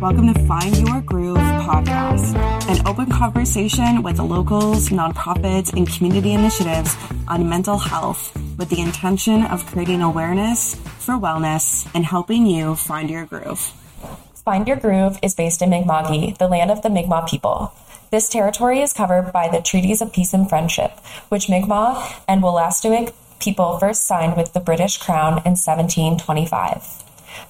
Welcome to Find Your Groove podcast, an open conversation with the locals, nonprofits, and community initiatives on mental health with the intention of creating awareness for wellness and helping you find your groove. Find Your Groove is based in Mi'kma'ki, the land of the Mi'kmaq people. This territory is covered by the Treaties of Peace and Friendship, which Mi'kmaq and Wolastoqiyik people first signed with the British Crown in 1725.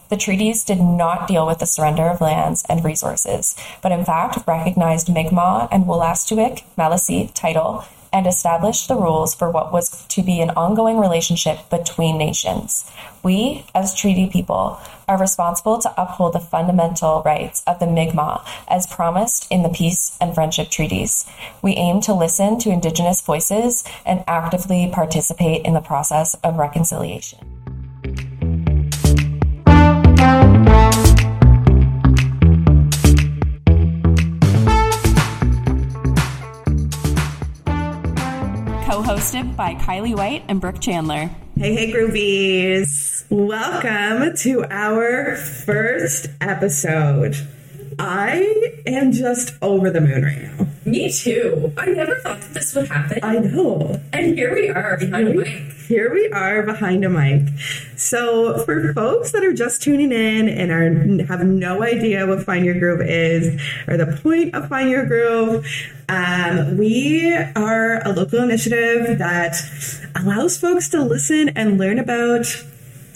The treaties did not deal with the surrender of lands and resources, but in fact recognized Mi'kmaq and Wolastoqiyik Maliseet title and established the rules for what was to be an ongoing relationship between nations. We, as treaty people, are responsible to uphold the fundamental rights of the Mi'kmaq as promised in the peace and friendship treaties. We aim to listen to Indigenous voices and actively participate in the process of reconciliation. Hosted by Kiley White and Brooke Chandler. Hey, hey, Groovies. Welcome to our first episode. I am just over the moon right now. Me too. I never thought that this would happen. I know. And here we are behind a mic. Here we are behind a mic. So, for folks that are just tuning in and are have no idea what Find Your Groove is or the point of Find Your Groove, um, we are a local initiative that allows folks to listen and learn about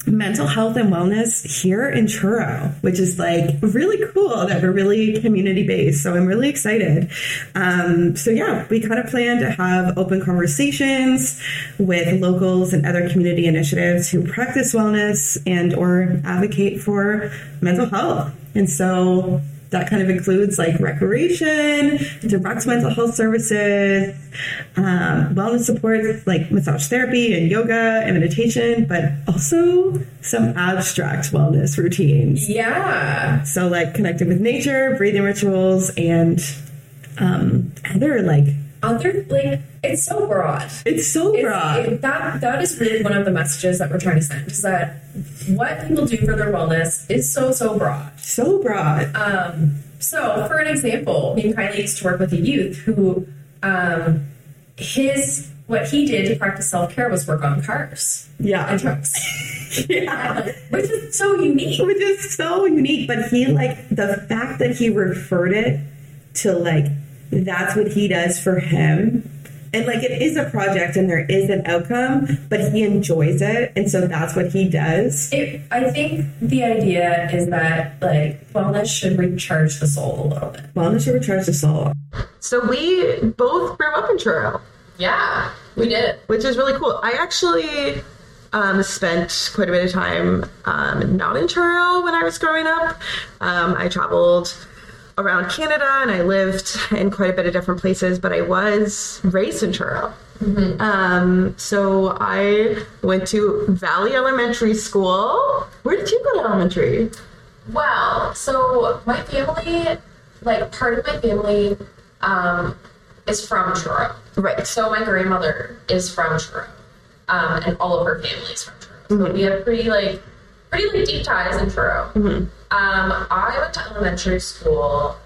mental health and wellness here in Truro, which is like really cool that we're really community based. So I'm really excited. Um, so yeah, we kind of plan to have open conversations with locals and other community initiatives who practice wellness and or advocate for mental health. And so that kind of includes like recreation, direct mental health services, um, wellness support like massage therapy and yoga and meditation, but also some abstract wellness routines. Yeah. So like connecting with nature, breathing rituals, and um, other like other like it's so broad. It's so It's- broad. it- that that is really one of the messages that we're trying to send is that what people do for their wellness is so so broad. so broad. Um, so, for an example, me and Kiley used to work with a youth who, um, his what he did to practice self care was work on cars yeah. and trucks, yeah. which is so unique. which is so unique. But he like the fact that he referred it to like that's what he does for him. And like it is a project and there is an outcome, but he enjoys it, and so that's what he does. It, I think the idea is that like wellness should recharge the soul a little bit. Wellness should recharge the soul. So we both grew up in Truro, Yeah, we did. which is really cool. I actually um, spent quite a bit of time um, not in Truro when I was growing up. Um, I traveled around Canada and I lived in quite a bit of different places, but I was raised in Truro. Um, so I went to Valley Elementary School. Where did you go to elementary? Well, so my family, like part of my family, um, is from Truro. Right. So my grandmother is from Truro, um, and all of her family is from Truro. So we have pretty like pretty like deep ties in Truro. Um, I went to elementary school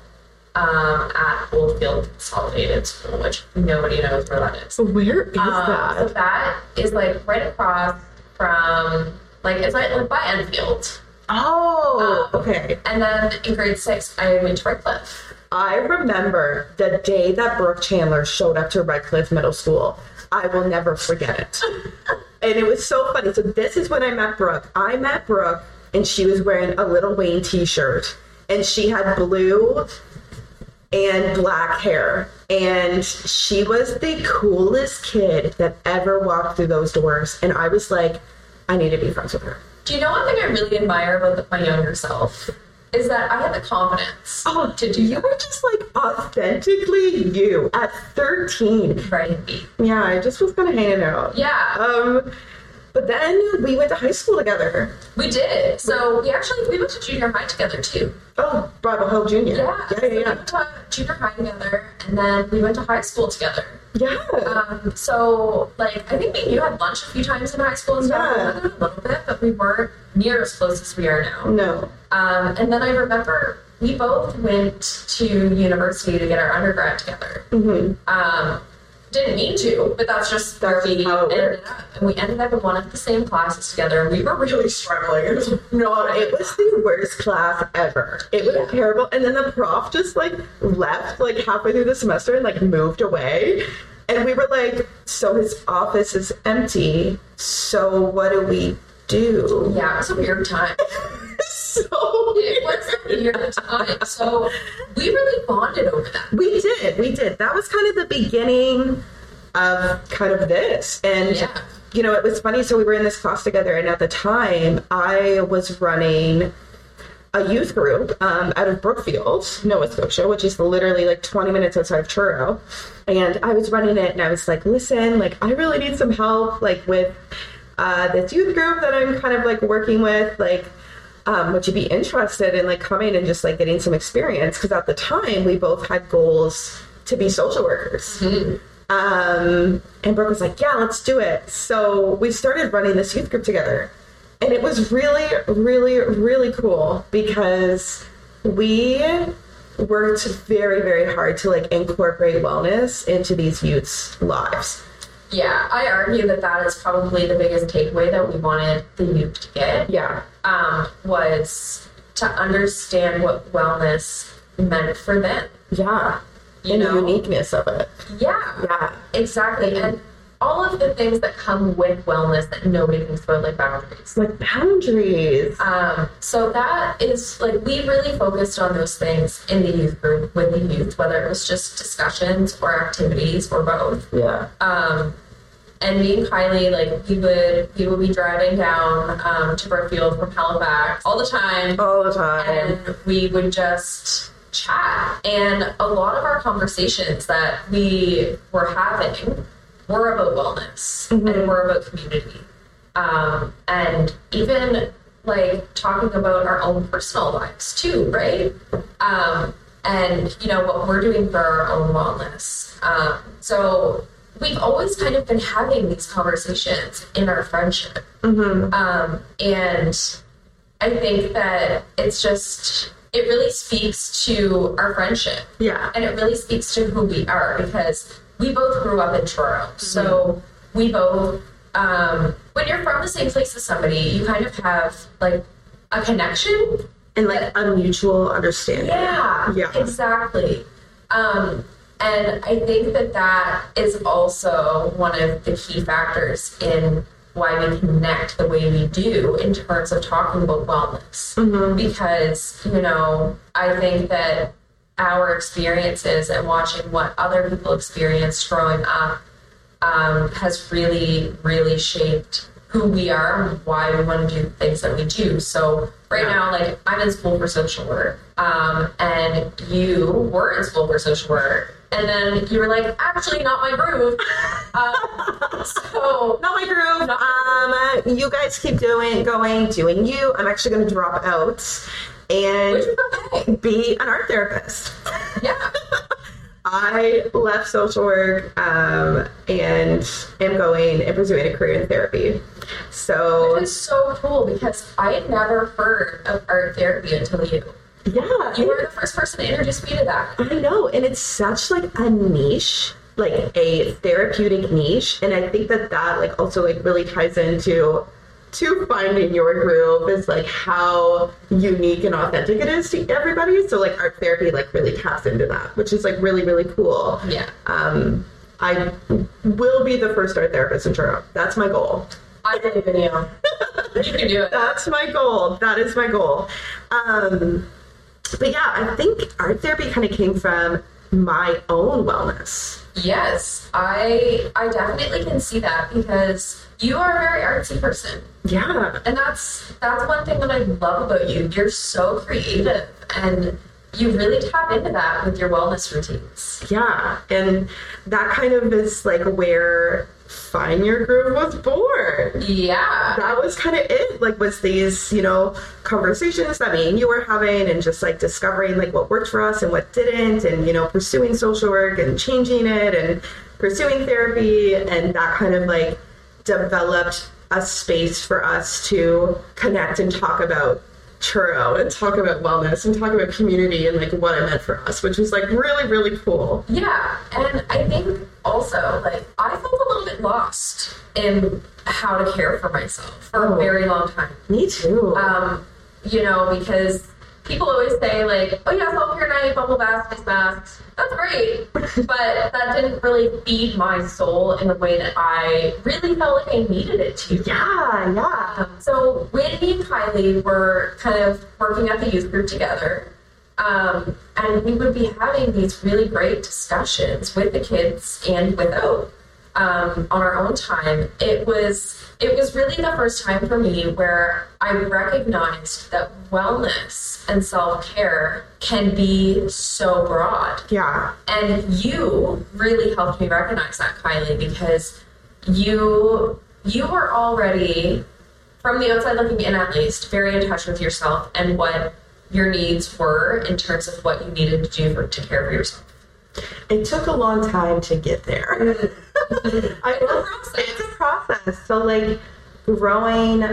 um, at Oldfield Consolidated School, which nobody knows where that is. So where is Um, so that? that is like right across from like it's like, like by Enfield. Oh, Um, okay. And then in grade six, I went to Redcliff. I remember the day that Brooke Chandler showed up to Redcliff Middle School. I will never forget it. and it was so funny. So this is when I met Brooke. I met Brooke and she was wearing a Lil Wayne t-shirt and she had blue and black hair. And she was the coolest kid that ever walked through those doors. And I was like, I need to be friends with her. Do you know one thing I really admire about my younger self? Is that I had the confidence Oh, to do you that. were just like authentically you at 13. Right. Yeah, I just was kind of hanging out. Yeah, Um, but then we went to high school together. we did. So we actually we went to junior high together too. Oh, Bible Hill Junior. Yeah, yeah, yeah. We went to junior high together, and then we went to high school together. Yeah. Um, so, like, I think me and you had lunch a few times in high school as well. Yeah. We a little bit, but we weren't near as close as we are now. no. Um, and then I remember we both went to university to get our undergrad together. hmm Um, didn't mean to, but that's just That's we how it ended worked. up. And we ended up in one of the same classes together, and we were really struggling. No, it was the worst class ever. It was Yeah. terrible. And then the prof just like left like halfway through the semester and like moved away. And we were like, so his office is empty. So what do we do? yeah, it was a weird time. so It was a weird time. So we really bonded over that. we did, we did. That was kind of the beginning of kind of this. And Yeah. you know, it was funny. So we were in this class together, and at the time, I was running a youth group um, out of Brookfield, Nova Scotia, which is literally like 20 minutes outside of Truro. And I was running it, and I was like, listen, like, I really need some help, like, with uh, this youth group that I'm kind of like working with. Like, um, would you be interested in like coming and just like getting some experience? Because at the time, we both had goals to be social workers. Um, and Brooke was like, yeah, let's do it. So we started running this youth group together. And it was really, really, really cool because we worked very, very hard to like incorporate wellness into these youth's lives. Yeah, I argue that that is probably the biggest takeaway that we wanted the youth to get. Yeah. um, was to understand what wellness meant for them. Yeah. You and know? the uniqueness of it. Yeah, Yeah. exactly. And all of the things that come with wellness that nobody thinks about, like boundaries. Like boundaries. Um, so that is like we really focused on those things in the youth group with the youth, whether it was just discussions or activities or both. Yeah. Um, and me and Kiley, like we would we would be driving down um, to Brookfield from Halifax all the time. All the time. and we would just chat. And a lot of our conversations that we were having were about wellness and were about community. Um, and even like talking about our own personal lives too, right? Um, and you know what we're doing for our own wellness. Um, so we've always kind of been having these conversations in our friendship. Um, and I think that it's just, it really speaks to our friendship. Yeah. And it really speaks to who we are because we both grew up in Truro. So we both, um, when you're from the same place as somebody, you kind of have like a connection. And like a mutual understanding. Yeah, Yeah. exactly. Um, and I think that that is also one of the key factors in why we connect the way we do in terms of talking about wellness. Because, you know, I think that our experiences and watching what other people experienced growing up um, has really, really shaped who we are why we want to do the things that we do. So right now, like I'm in school for social work, um, and you were in school for social work, and then you were like, actually, not my groove. um, so Not my groove. Um, you guys keep doing, going, doing you. I'm actually going to drop out and which is okay. be an art therapist. Yeah. I left social work um, and am going and pursuing a career in therapy. So Which is so cool because I had never heard of art therapy until you. yeah, You were the first person to introduce me to that. I know, and it's such like a niche, like a therapeutic niche, and I think that that like also like really ties into to finding your groove is like how unique and authentic it is to everybody. So like art therapy like really taps into that, which is like really really cool. Yeah. Um, I will be the first art therapist in Truro. That's my goal. I believe in you. You can do it. That's my goal. That is my goal. Um, but yeah, I think art therapy kind of came from my own wellness. Yes, I I definitely can see that because you are a very artsy person. Yeah. And that's that's one thing that I love about you. You're so creative and you really tap into that with your wellness routines. Yeah. And that kind of is like where Find Your Groove was born. Yeah. That was kind of it. Like, was these, you know, conversations that me and you were having and just like discovering like what worked for us and what didn't and, you know, pursuing social work and changing it and pursuing therapy, and that kind of like developed a space for us to connect and talk about Truro and talk about wellness and talk about community and like what it meant for us, which was like really, really cool. Yeah, and I think also like I felt a little bit lost in how to care for myself for Oh. a very long time. Me too. Um, you know, because people always say like, "Oh yeah, self care night, bubble baths, face masks." That's great, but that didn't really feed my soul in the way that I really felt like I needed it to. yeah, yeah. So when me and Kiley were kind of working at the youth group together, um, and we would be having these really great discussions with the kids and with Oak um, on our own time. It was it was really the first time for me where I recognized that wellness and self care can be so broad. Yeah. And you really helped me recognize that, Kiley, because you you were already, from the outside looking in at least, very in touch with yourself and what your needs were in terms of what you needed to do for, to care for yourself. It took a long time to get there. I process. it's a process. So like growing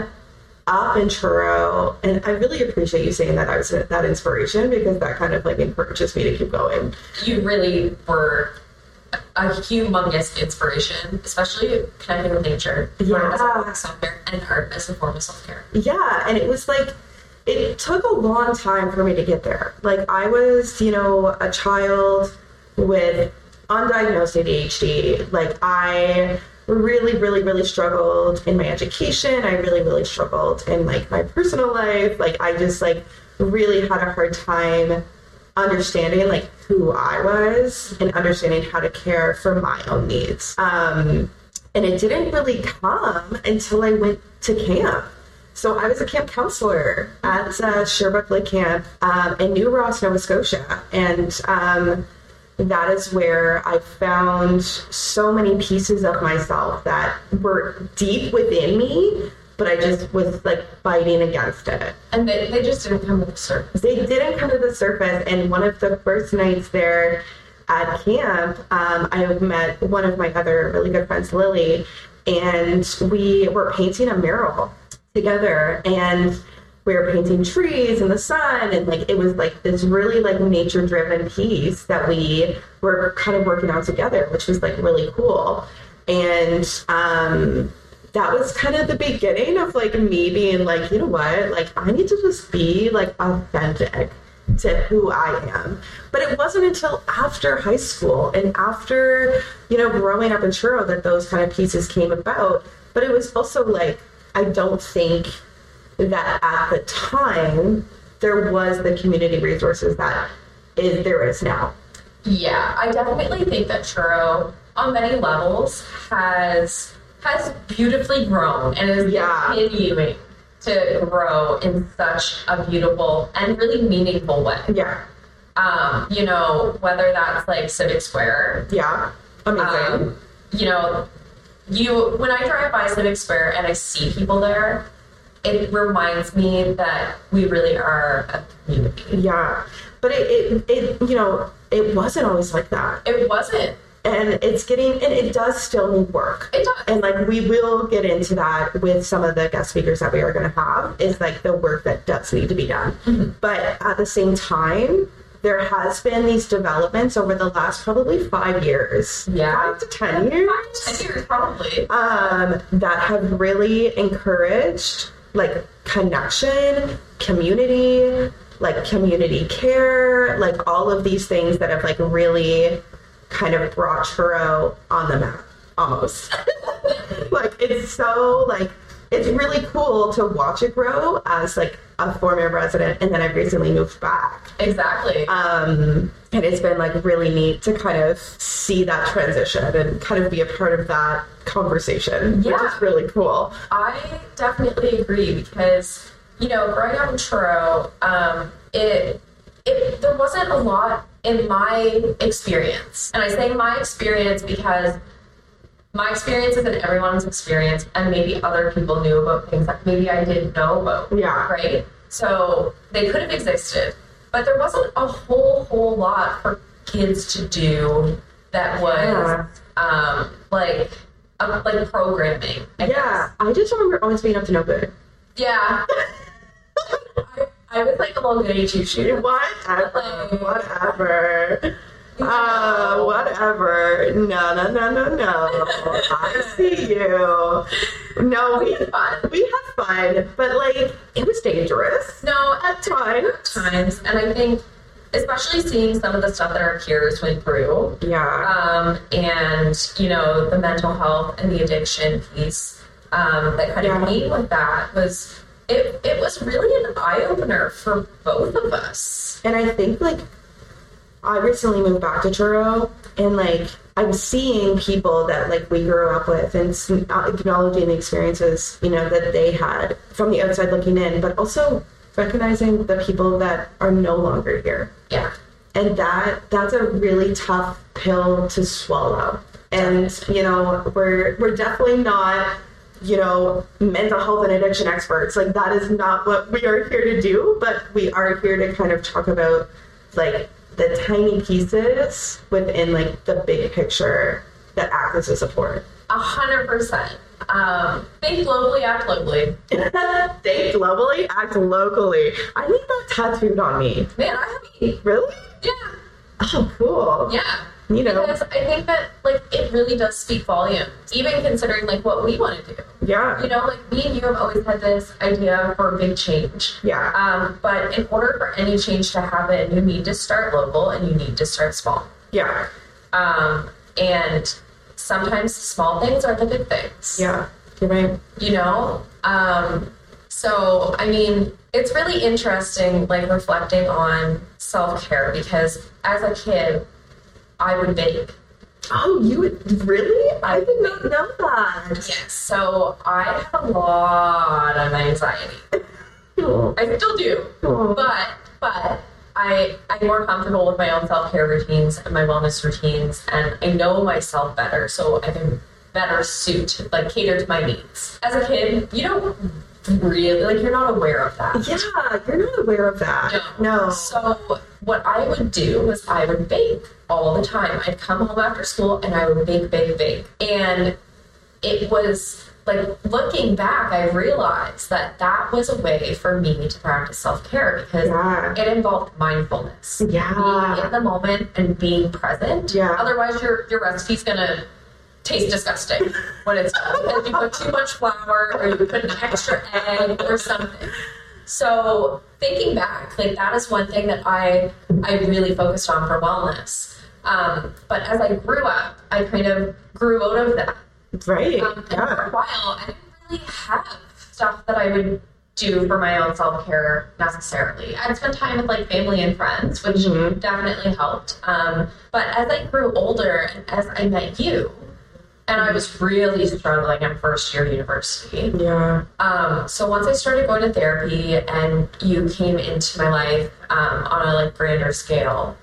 up in Truro, and I really appreciate you saying that I was that inspiration because that kind of like encourages me to keep going. You really were a, humongous inspiration, especially connecting with nature Yeah. as a form of self care and art as a form of self care. Yeah, and it was like it took a long time for me to get there. Like I was, you know, a child with undiagnosed ADHD. Like I really, really, really struggled in my education. I really, really struggled in like my personal life. Like I just like really had a hard time understanding like who I was and understanding how to care for my own needs. Um, and it didn't really come until I went to camp. So I was a camp counselor at uh, Sherbrooke Lake Camp um, in New Ross, Nova Scotia, and um, that is where I found so many pieces of myself that were deep within me, but I just was like fighting against it And they, they just didn't come to the surface. they didn't come to the surface. And one of the first nights there at camp, um, I met one of my other really good friends, Lily, and we were painting a mural together. And we were painting trees in the sun, and like it was like this really like nature driven piece that we were kind of working on together, which was like really cool. And um, that was kind of the beginning of like me being like, you know what, like I need to just be like authentic to who I am. But it wasn't until after high school and after, you know, growing up in Truro that those kind of pieces came about. But it was also like, I don't think that at the time there was the community resources that is there is now. Yeah, I definitely think that Truro on many levels has has beautifully grown and is Yeah. continuing to grow in such a beautiful and really meaningful way. Yeah. Um, you know, whether that's like Civic Square, Yeah. Amazing. um, you know, you when I drive by Civic Square and I see people there, it reminds me that we really are a community. yeah. But it, it, it, you know, it wasn't always like that. It wasn't. and it's getting and it does still need work It does. and like we will get into that with some of the guest speakers that we are going to have is like the work that does need to be done but at the same time there has been these developments over the last probably five years Yeah. five to ten years Five, ten years probably. um, that have really encouraged like connection, community, like community care, like all of these things that have like really kind of brought Truro on the map almost. like it's so like it's really cool to watch it grow as like a former resident and then I've recently moved back. Exactly. Um, and it's been like really neat to kind of see that transition and kind of be a part of that conversation, which Yeah. is really cool. I definitely agree because you know, growing up in Truro, um, it it there wasn't a lot in my experience, and I say my experience because my experience isn't everyone's experience, and maybe other people knew about things that maybe I didn't know about. Yeah. Right. So they could have existed, but there wasn't a whole whole lot for kids to do that was Yeah. um, like uh, like programming. I Yeah, I just remember always being up to no good. yeah. I, I was like a little goody two shoe. Whatever, whatever. Uh, whatever. No, no, no, no, no. I see you. No, we Fun. we had fun, but like it was dangerous No, at times. times, and I think especially seeing some of the stuff that our peers went through. Yeah, um, and you know the mental health and the addiction piece um, that kind of came with that was it, it was really an eye-opener for both of us and I think like I recently moved back to Truro, and like I'm seeing people that like we grew up with, and uh, acknowledging the experiences you know that they had from the outside looking in, but also recognizing the people that are no longer here. yeah. And that that's a really tough pill to swallow. And you know we're we're definitely not you know mental health and addiction experts. Like that is not what we are here to do but we are here to kind of talk about like the tiny pieces within like the big picture that act as a support. A hundred percent. Um, think globally act locally. Think globally act locally. I need that tattooed on me. Man i have really? Yeah. Oh cool. Yeah you know because i think that like it really does speak volumes even considering like what we want to do yeah you know like me and you have always had this idea for a big change yeah Um, but in order for any change to happen, you need to start local and you need to start small. yeah Um, and sometimes small things are the big things. Yeah, you're right. You know? Um, so, I mean, it's really interesting, like reflecting on self care because as a kid, I would bake. Oh, you would really? I did not know that. Yes. So I have a lot of anxiety. Oh, I still do. oh. but but I I'm more comfortable with my own self care routines and my wellness routines, and I know myself better, so I can better suit like cater to my needs. As a kid, you don't really like you're not aware of that. Yeah, you're not aware of that. No. So what I would do was I would bake all the time. I'd come home after school and I would bake, bake, bake, and it was like looking back, I realized that that was a way for me to practice self care because Yeah. it involved mindfulness, Yeah. being in the moment and being present. Yeah. Otherwise, your your recipe's gonna taste disgusting when it's done because you put too much flour or you put an extra egg or something. So thinking back, like that is one thing that I I really focused on for wellness. Um, but as I grew up, I kind of grew out of that. Right. Um, and for a while, I didn't really have stuff that I would do for my own self care necessarily. I'd spend time with like family and friends, which Mhm. definitely helped. Um, but as I grew older and as I met you, and I was really struggling in first year university. Yeah. Um, so once I started going to therapy and you came into my life um, on a like grander scale,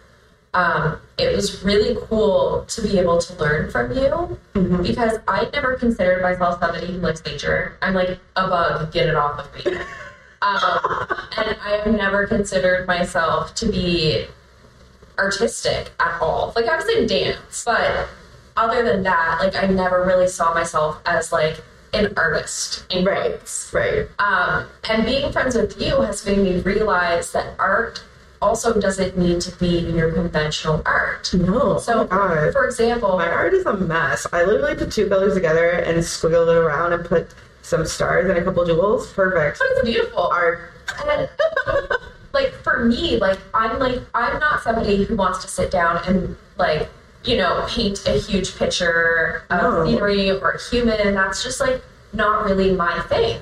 um, it was really cool to be able to learn from you Mhm. because I never considered myself somebody who likes nature. I'm like a bug, get it off of me. Um, and I have never considered myself to be artistic at all. Like I was in dance, but other than that, like I never really saw myself as like an artist in Right. quotes. Right. Um, and being friends with you has made me realize that art also doesn't need to be your conventional art. No. So, oh my God. for example, My art is a mess. I literally put two colors together and squiggled it around and put some stars and a couple jewels. Perfect. but it's beautiful. Art. And, like for me, like I'm like I'm not somebody who wants to sit down and like you know paint a huge picture of No. scenery or a human. That's just like not really my thing.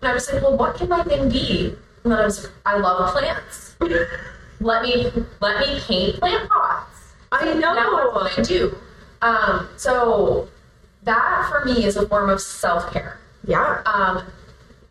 And I was like, well, what can my thing be? And then I was like, I love plants. let me let me paint plant pots. I know. Now that's what I do. Um, so that for me is a form of self care. Yeah. Um,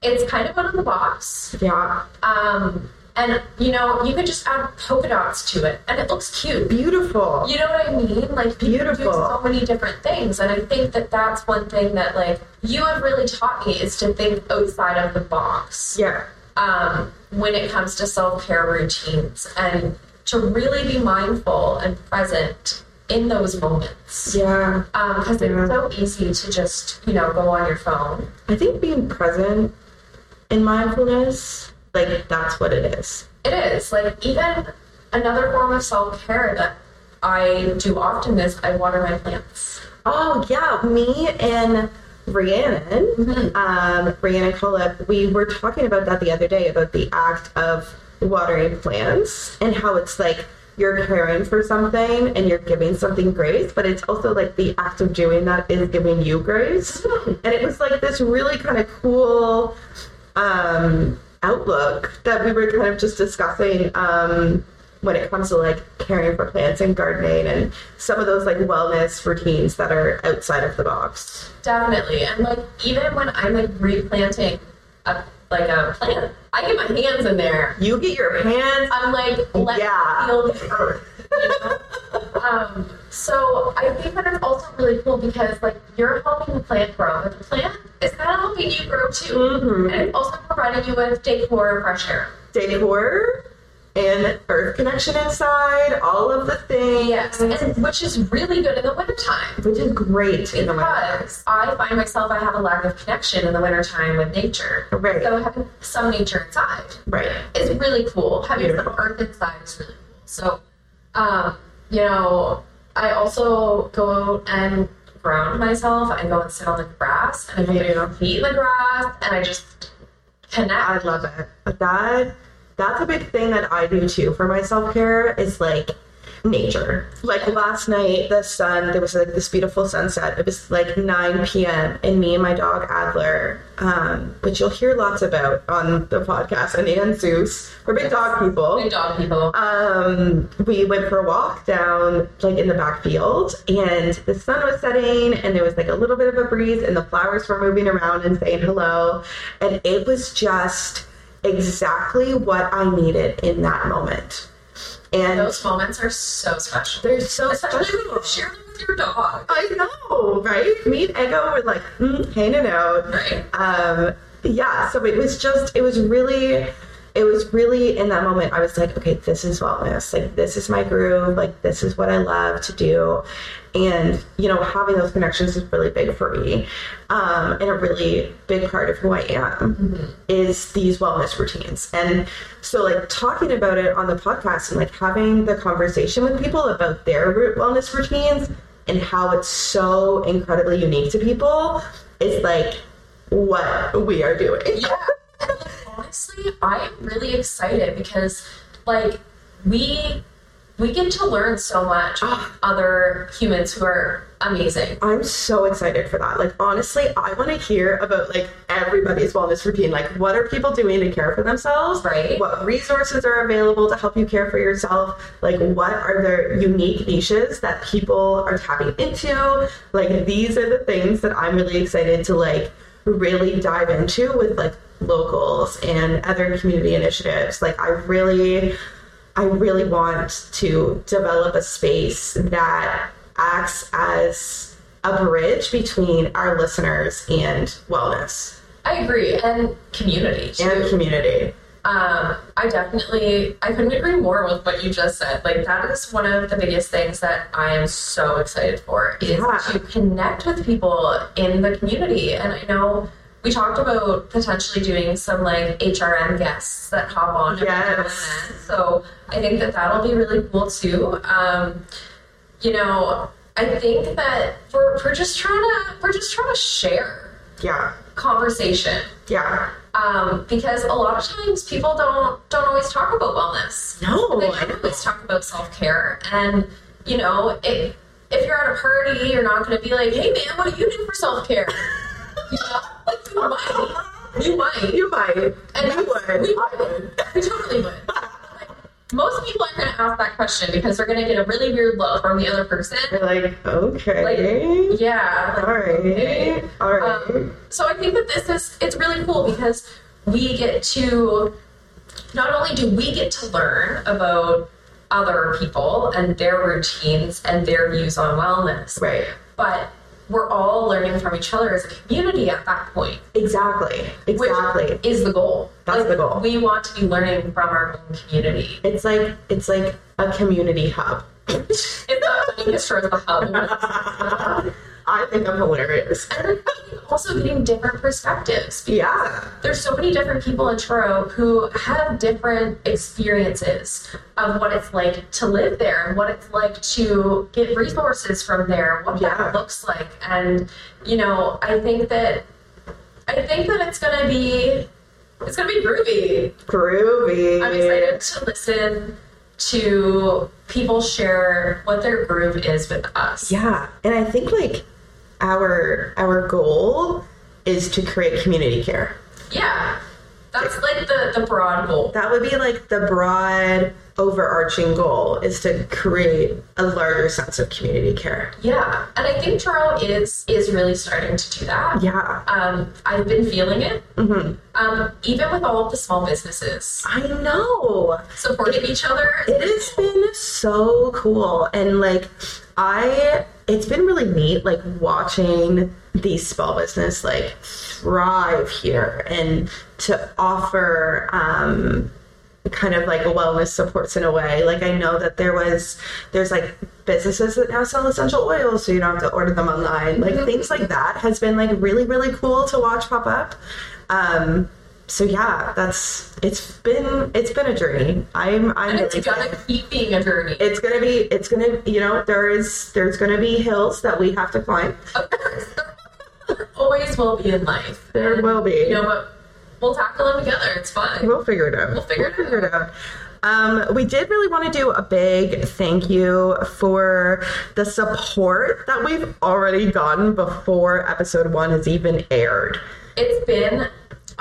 it's kind of out of the box. Yeah. Um, and you know, you could just add polka dots to it, and it looks cute. Beautiful. You know what I mean? Like Beautiful. so many different things, and I think that that's one thing that like you have really taught me is to think outside of the box Yeah. um, when it comes to self care routines and to really be mindful and present in those moments. Yeah. Because Yeah. it's so easy to just, you know, go on your phone. I think being present in mindfulness, like that's what it is. It is. Like, even another form of self care that I do often is I water my plants. Oh yeah, me and Rhiannon, Mm-hmm. um, Rhiannon Collip, we were talking about that the other day about the act of watering plants and how it's like you're caring for something and you're giving something grace, but it's also like the act of doing that is giving you grace. Mm-hmm. And it was like this really kind of cool um, outlook that we were kind of just discussing um, when it comes to like caring for plants and gardening and some of those like wellness routines that are outside of the box. Definitely. And, like, even when I'm, like, replanting a, like, a plant, I get my hands in there. You get your hands. I'm like, let Yeah. feel the earth. You know? um, so I think that it's also really cool because like you're helping the plant grow, but the plant is kind of helping you grow too, Mhm. and it's also providing you with decor and fresh air. decor and earth connection inside, all of the things. Yes, and which is really good in the wintertime. Which is great in the winter. Because I find myself I have a lack of connection in the wintertime with nature. Right. So having some nature inside Right. is really cool. Having some earth inside is really cool. So, um, you know, I also go out and ground myself. I go and sit on the grass and I my feet in the grass and I just connect. I love it. That that's a big thing that I do too for my self care is like nature. Like last night, the sun there was like this beautiful sunset. It was like 9 p.m. and me and my dog Adler, um, which you'll hear lots about on the podcast, and and Zeus. We're big dog people. Big dog people. um, we went for a walk down like in the back field and the sun was setting and there was like a little bit of a breeze and the flowers were moving around and saying hello and it was just exactly what I needed in that moment. And Those moments are so special. they're so Especially special. when you share them with your dog. I know, right? Me and Ego were like mm, hanging out. Right. Um, yeah, so it was just, it was really, it was really in that moment, I was like, okay, this is wellness. Like, this is my groove. Like, this is what I love to do. And, you know, having those connections is really big for me. Um, and a really big part of who I am is these wellness routines. And so, like, talking about it on the podcast and like having the conversation with people about their wellness routines and how it's so incredibly unique to people is like what we are doing. Yeah. Honestly, I'm really excited because like we we get to learn so much from ah. other humans who are amazing. I'm so excited for that. Like honestly, I want to hear about like everybody's wellness routine. Like what are people doing to care for themselves? Right. What resources are available to help you care for yourself? Like what are the unique niches that people are tapping into? Like these are the things that I'm really excited to like really dive into with like locals and other community initiatives. Like I really I really want to develop a space that acts as a bridge between our listeners and wellness I agree, and community too. and community. Um, I definitely, I couldn't agree more with what you just said. Like that is one of the biggest things that I am so excited for is Yeah. to connect with people in the community. And I know we talked about potentially doing some like HRM guests that hop on. Yes. So I think that that'll be really cool too. Um, you know, I think that we're, we're just trying to we're just trying to share Yeah. conversation Yeah. um, because a lot of times people don't don't always talk about wellness. No, they don't always talk about self care, and you know, if if you're at a party, you're not going to be like, "Hey, man, what do you do for self care?" like you might, you might, You might. and you would. we would, we totally would. Like, Most people aren't going to ask that question because they're going to get a really weird look from the other person. You're like, okay. Like, yeah, like, all right. okay. All right. Um, so I think that this is it's really cool because we get to not only do we get to learn about other people and their routines and their views on wellness, right. but we're all learning from each other as a community at that point. Exactly. Exactly. Is the goal. That's the goal. We want to be learning from our own community. it's like it's like a community hub. it's not funny because Truro's the hub. I think I'm hilarious. And also getting different perspectives. Yeah. There's so many different people in Truro who have different experiences of what it's like to live there and what it's like to get resources from there, what Yeah. that looks like. And, you know, I think that I think that it's gonna be it's gonna be groovy. Groovy. I'm excited to listen to people share what their groove is with us. Yeah, and I think like our our goal is to create community care. Yeah. That's like the, the broad goal. That would be like the broad overarching goal is to create a larger sense of community care. Yeah. And I think Truro is is really starting to do that. Yeah. Um, I've been feeling it. hmm Um, even with all of the small businesses I know. supporting each other. It has been so cool and like I it's been really neat like watching these small business like thrive here and to offer um kind of like wellness supports in a way. Like I know that there was there's like businesses that now sell essential oils so you don't have to order them online. Like things like that has been like really, really cool to watch pop up. Um so yeah, that's it's been it's been a journey. I'm I'm And it's really gonna excited. keep being a journey. it's gonna be it's gonna you know there is there's gonna be hills that we have to climb. There always will be in life. There And, will be. You know, but we'll tackle them together. It's fine. We'll figure it out. We'll figure it We'll it out. Um, we did really want to do a big thank you for the support that we've already gotten before episode one has even aired. It's been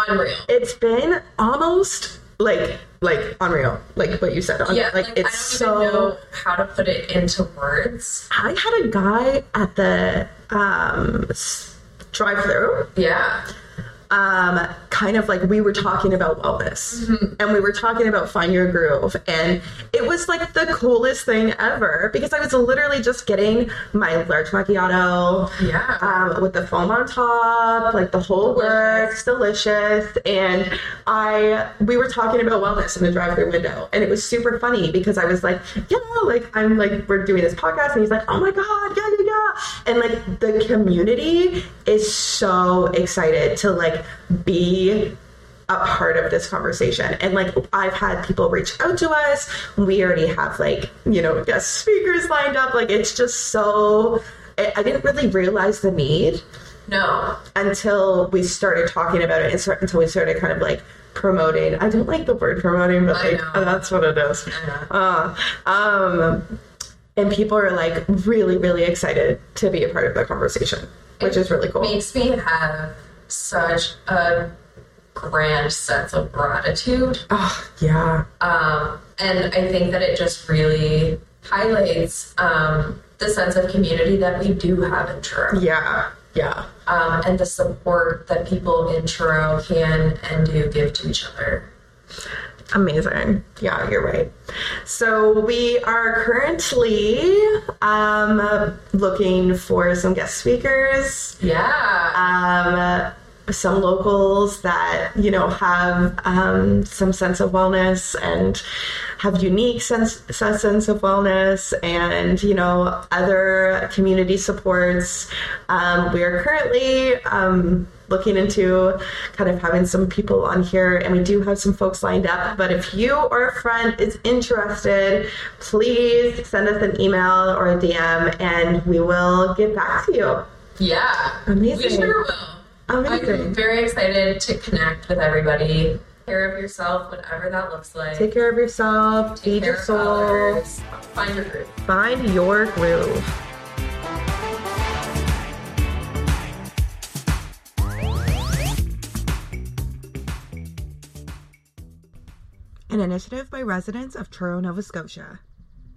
unreal. It's been almost like like unreal, like what you said. Yeah, like, like, it's so. how to put it into words. I had a guy at the um, drive-through Yeah. Um, kind of like we were talking about wellness. And we were talking about find your groove. And it was like the coolest thing ever because I was literally just getting my large macchiato Yeah. um, with the foam on top like the whole works delicious. And I we were talking about wellness in the drive-through window. And it was super funny because I was like yeah like I'm like we're doing this podcast. And he's like oh my god yeah yeah yeah. And like the community is so excited to like be a part of this conversation. And like i've had people reach out to us. We already have like you know guest speakers lined up. Like it's just so i, didn't really realize the need No. until we started talking about it and start, until we started kind of like promoting. I don't like the word promoting but like know. that's what it is. Uh, um and people are like really really excited to be a part of the conversation which is really cool. makes me have such a grand sense of gratitude. oh yeah Um, and I think that it just really highlights um, the sense of community that we do have in Truro. yeah yeah Um, and the support that people in Truro can and do give to each other. Amazing. Yeah, you're right. So we are currently um, looking for some guest speakers, Yeah. um, some locals that you know have um, some sense of wellness and have unique sense sense of wellness, and you know other community supports. Um, we are currently. Um, looking into kind of having some people on here and we do have some folks lined up but if you or a friend is interested please send us an email or a dm and we will get back to you yeah. Amazing. We sure will. I'm very excited to connect with everybody. Take care of yourself, whatever that looks like. take care of yourself feed care your soul others. Find your groove. find your groove an initiative by residents of Truro, Nova Scotia.